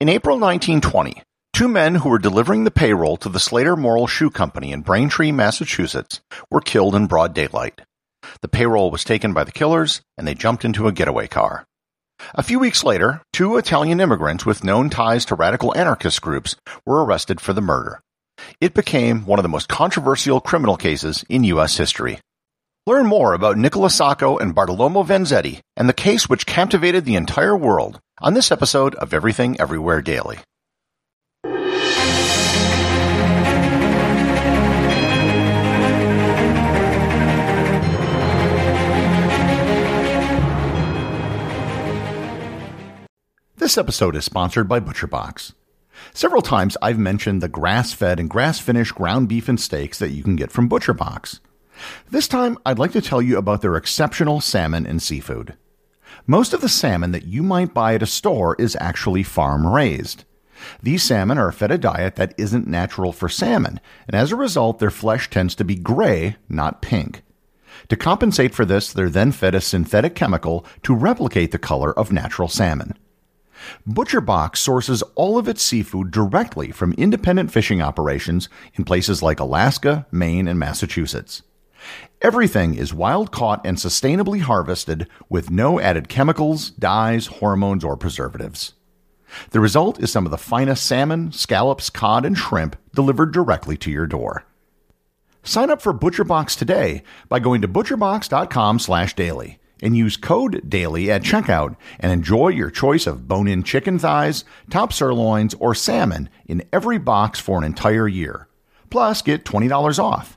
In April 1920, two men who were delivering the payroll to the Slater Morrill Shoe Company in Braintree, Massachusetts, were killed in broad daylight. The payroll was taken by the killers, and they jumped into a getaway car. A few weeks later, two Italian immigrants with known ties to radical anarchist groups were arrested for the murder. It became one of the most controversial criminal cases in U.S. history. Learn more about Nicola Sacco and Bartolomeo Vanzetti and the case which captivated the entire world on this episode of Everything Everywhere Daily. This episode is sponsored by ButcherBox. Several times I've mentioned the grass fed and grass finished ground beef and steaks that you can get from ButcherBox. This time, I'd like to tell you about their exceptional salmon and seafood. Most of the salmon that you might buy at a store is actually farm raised. These salmon are fed a diet that isn't natural for salmon, and as a result, their flesh tends to be gray, not pink. To compensate for this, they're then fed a synthetic chemical to replicate the color of natural salmon. ButcherBox sources all of its seafood directly from independent fishing operations in places like Alaska, Maine, and Massachusetts. Everything is wild caught and sustainably harvested with no added chemicals, dyes, hormones, or preservatives. The result is some of the finest salmon, scallops, cod, and shrimp delivered directly to your door. Sign up for ButcherBox today by going to butcherbox.com/daily and use code DAILY at checkout and enjoy your choice of bone-in chicken thighs, top sirloins, or salmon in every box for an entire year. Plus, get $20 off.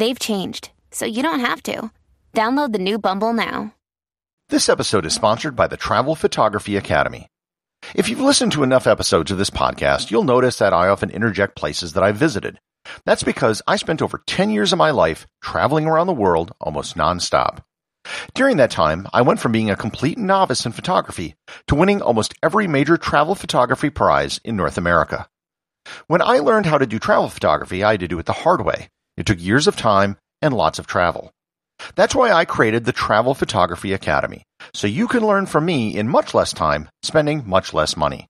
They've changed, so you don't have to. Download the new Bumble now. This episode is sponsored by the Travel Photography Academy. If you've listened to enough episodes of this podcast, you'll notice that I often interject places that I've visited. That's because I spent over 10 years of my life traveling around the world almost nonstop. During that time, I went from being a complete novice in photography to winning almost every major travel photography prize in North America. When I learned how to do travel photography, I had to do it the hard way it took years of time and lots of travel. That's why I created the Travel Photography Academy, so you can learn from me in much less time, spending much less money.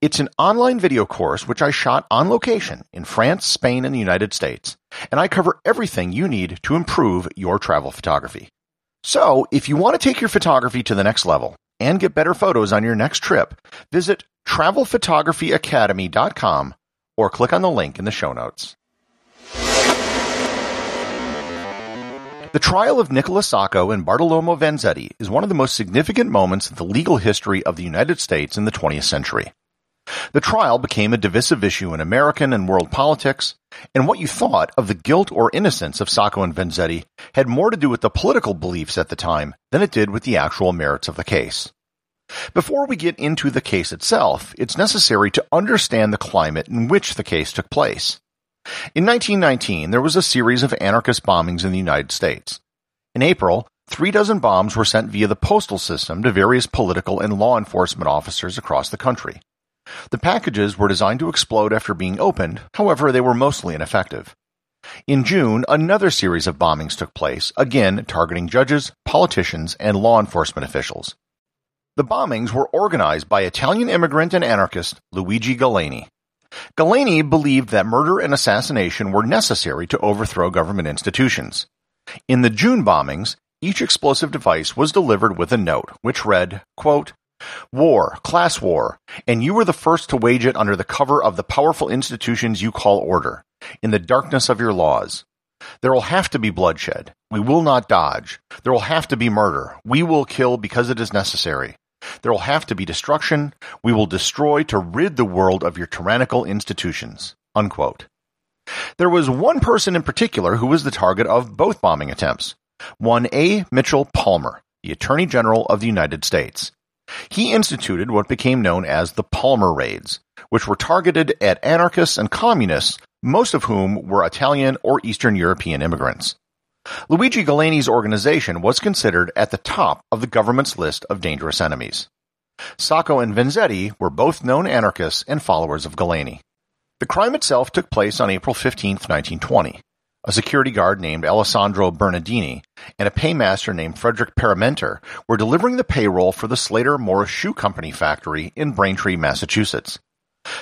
It's an online video course which I shot on location in France, Spain, and the United States, and I cover everything you need to improve your travel photography. So, if you want to take your photography to the next level and get better photos on your next trip, visit travelphotographyacademy.com or click on the link in the show notes. The trial of Nicola Sacco and Bartolomeo Vanzetti is one of the most significant moments in the legal history of the United States in the 20th century. The trial became a divisive issue in American and world politics, and what you thought of the guilt or innocence of Sacco and Vanzetti had more to do with the political beliefs at the time than it did with the actual merits of the case. Before we get into the case itself, it's necessary to understand the climate in which the case took place. In 1919, there was a series of anarchist bombings in the United States. In April, three dozen bombs were sent via the postal system to various political and law enforcement officers across the country. The packages were designed to explode after being opened, however, they were mostly ineffective. In June, another series of bombings took place, again targeting judges, politicians, and law enforcement officials. The bombings were organized by Italian immigrant and anarchist Luigi Galleani. Galleani believed that murder and assassination were necessary to overthrow government institutions. In the June bombings, each explosive device was delivered with a note, which read, quote, War, class war, and you were the first to wage it under the cover of the powerful institutions you call order, in the darkness of your laws. There will have to be bloodshed. We will not dodge. There will have to be murder. We will kill because it is necessary. There will have to be destruction. We will destroy to rid the world of your tyrannical institutions. Unquote. There was one person in particular who was the target of both bombing attempts. One A. Mitchell Palmer, the Attorney General of the United States. He instituted what became known as the Palmer Raids, which were targeted at anarchists and communists, most of whom were Italian or Eastern European immigrants. Luigi Galleani's organization was considered at the top of the government's list of dangerous enemies. Sacco and Vanzetti were both known anarchists and followers of Galleani. The crime itself took place on April 15, 1920. A security guard named Alessandro Bernardini and a paymaster named Frederick Parmenter were delivering the payroll for the Slater Morrill Shoe Company factory in Braintree, Massachusetts.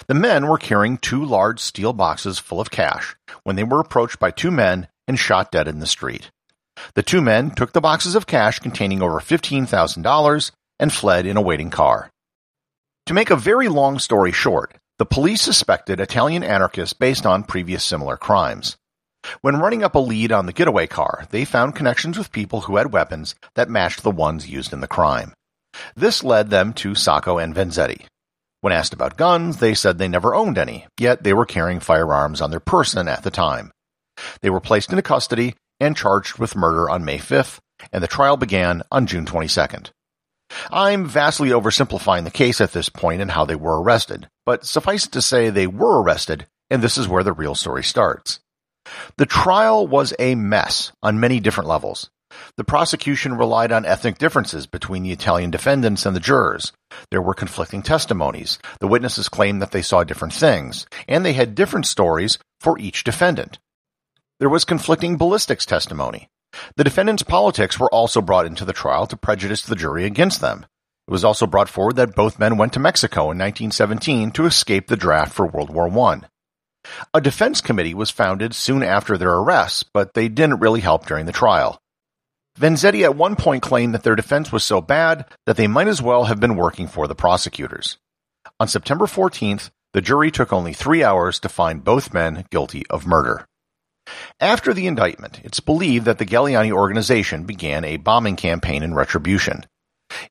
The men were carrying two large steel boxes full of cash when they were approached by two men and shot dead in the street. The two men took the boxes of cash containing over $15,000 and fled in a waiting car. To make a very long story short, the police suspected Italian anarchists based on previous similar crimes. When running up a lead on the getaway car, they found connections with people who had weapons that matched the ones used in the crime. This led them to Sacco and Vanzetti. When asked about guns, they said they never owned any, yet they were carrying firearms on their person at the time. They were placed into custody and charged with murder on May 5th, and the trial began on June 22nd. I'm vastly oversimplifying the case at this point and how they were arrested, but suffice it to say they were arrested, and this is where the real story starts. The trial was a mess on many different levels. The prosecution relied on ethnic differences between the Italian defendants and the jurors. There were conflicting testimonies. The witnesses claimed that they saw different things, and they had different stories for each defendant. There was conflicting ballistics testimony. The defendants' politics were also brought into the trial to prejudice the jury against them. It was also brought forward that both men went to Mexico in 1917 to escape the draft for World War I. A defense committee was founded soon after their arrests, but they didn't really help during the trial. Vanzetti at one point claimed that their defense was so bad that they might as well have been working for the prosecutors. On September 14th, the jury took only three hours to find both men guilty of murder. After the indictment, it's believed that the Galleani organization began a bombing campaign in retribution.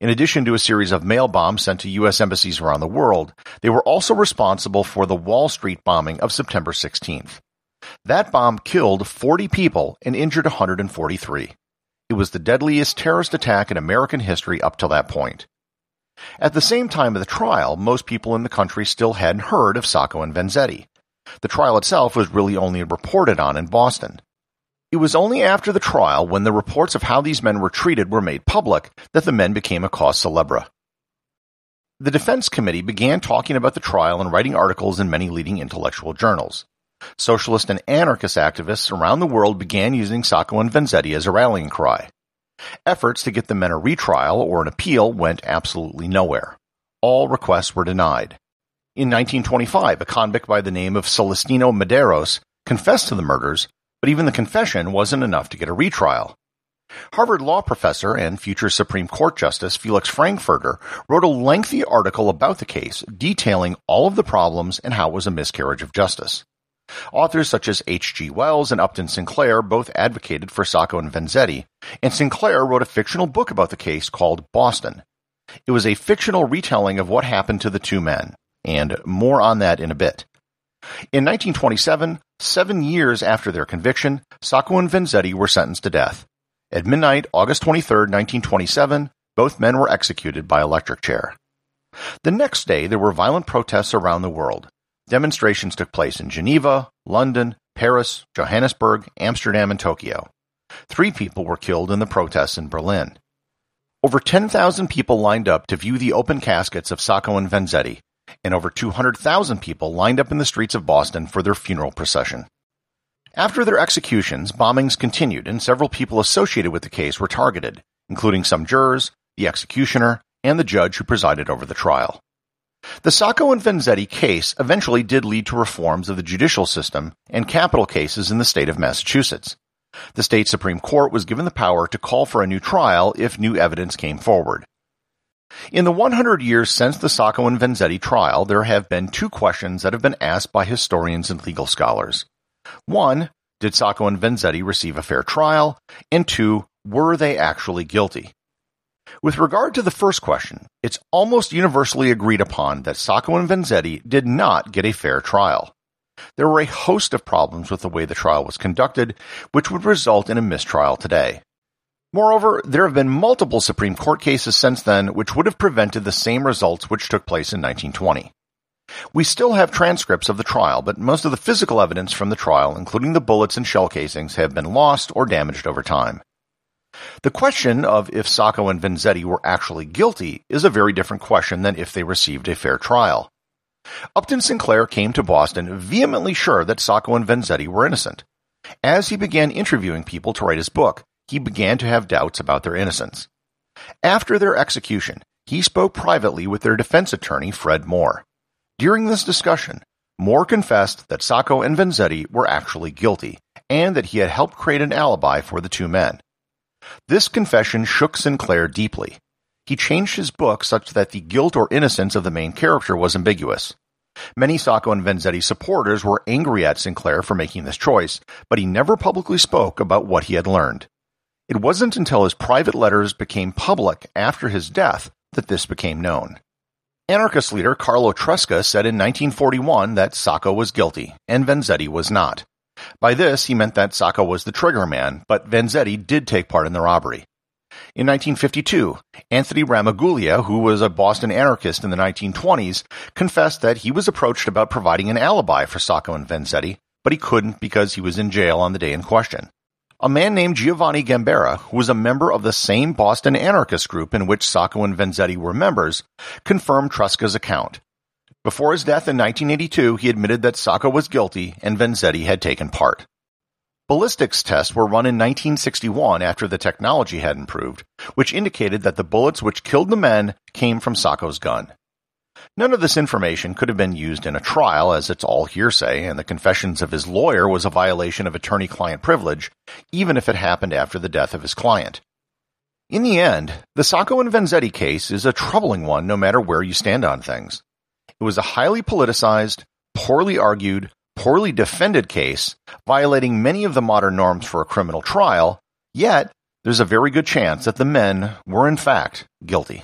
In addition to a series of mail bombs sent to U.S. embassies around the world, they were also responsible for the Wall Street bombing of September 16th. That bomb killed 40 people and injured 143. It was the deadliest terrorist attack in American history up to that point. At the same time of the trial, most people in the country still hadn't heard of Sacco and Vanzetti. The trial itself was really only reported on in Boston. It was only after the trial, when the reports of how these men were treated were made public, that the men became a cause celebre. The defense committee began talking about the trial and writing articles in many leading intellectual journals. Socialist and anarchist activists around the world began using Sacco and Vanzetti as a rallying cry. Efforts to get the men a retrial or an appeal went absolutely nowhere. All requests were denied. In 1925, a convict by the name of Celestino Medeiros confessed to the murders, but even the confession wasn't enough to get a retrial. Harvard law professor and future Supreme Court Justice Felix Frankfurter wrote a lengthy article about the case detailing all of the problems and how it was a miscarriage of justice. Authors such as H.G. Wells and Upton Sinclair both advocated for Sacco and Vanzetti, and Sinclair wrote a fictional book about the case called Boston. It was a fictional retelling of what happened to the two men and more on that in a bit. In 1927, seven years after their conviction, Sacco and Vanzetti were sentenced to death. At midnight, August 23, 1927, both men were executed by electric chair. The next day, there were violent protests around the world. Demonstrations took place in Geneva, London, Paris, Johannesburg, Amsterdam, and Tokyo. Three people were killed in the protests in Berlin. Over 10,000 people lined up to view the open caskets of Sacco and Vanzetti, and over 200,000 people lined up in the streets of Boston for their funeral procession. After their executions, bombings continued and several people associated with the case were targeted, including some jurors, the executioner, and the judge who presided over the trial. The Sacco and Vanzetti case eventually did lead to reforms of the judicial system and capital cases in the state of Massachusetts. The state Supreme Court was given the power to call for a new trial if new evidence came forward. In the 100 years since the Sacco and Vanzetti trial, there have been two questions that have been asked by historians and legal scholars. One, did Sacco and Vanzetti receive a fair trial? And two, were they actually guilty? With regard to the first question, it's almost universally agreed upon that Sacco and Vanzetti did not get a fair trial. There were a host of problems with the way the trial was conducted, which would result in a mistrial today. Moreover, there have been multiple Supreme Court cases since then which would have prevented the same results which took place in 1920. We still have transcripts of the trial, but most of the physical evidence from the trial, including the bullets and shell casings, have been lost or damaged over time. The question of if Sacco and Vanzetti were actually guilty is a very different question than if they received a fair trial. Upton Sinclair came to Boston vehemently sure that Sacco and Vanzetti were innocent. As he began interviewing people to write his book, he began to have doubts about their innocence. After their execution, he spoke privately with their defense attorney, Fred Moore. During this discussion, Moore confessed that Sacco and Vanzetti were actually guilty, and that he had helped create an alibi for the two men. This confession shook Sinclair deeply. He changed his book such that the guilt or innocence of the main character was ambiguous. Many Sacco and Vanzetti supporters were angry at Sinclair for making this choice, but he never publicly spoke about what he had learned. It wasn't until his private letters became public after his death that this became known. Anarchist leader Carlo Tresca said in 1941 that Sacco was guilty and Vanzetti was not. By this, he meant that Sacco was the triggerman, but Vanzetti did take part in the robbery. In 1952, Anthony Ramaguglia, who was a Boston anarchist in the 1920s, confessed that he was approached about providing an alibi for Sacco and Vanzetti, but he couldn't because he was in jail on the day in question. A man named Giovanni Gambera, who was a member of the same Boston anarchist group in which Sacco and Vanzetti were members, confirmed Tresca's account. Before his death in 1982, he admitted that Sacco was guilty and Vanzetti had taken part. Ballistics tests were run in 1961 after the technology had improved, which indicated that the bullets which killed the men came from Sacco's gun. None of this information could have been used in a trial as it's all hearsay and the confessions of his lawyer was a violation of attorney-client privilege, even if it happened after the death of his client. In the end, the Sacco and Vanzetti case is a troubling one no matter where you stand on things. It was a highly politicized, poorly argued, poorly defended case, violating many of the modern norms for a criminal trial, yet there's a very good chance that the men were in fact guilty.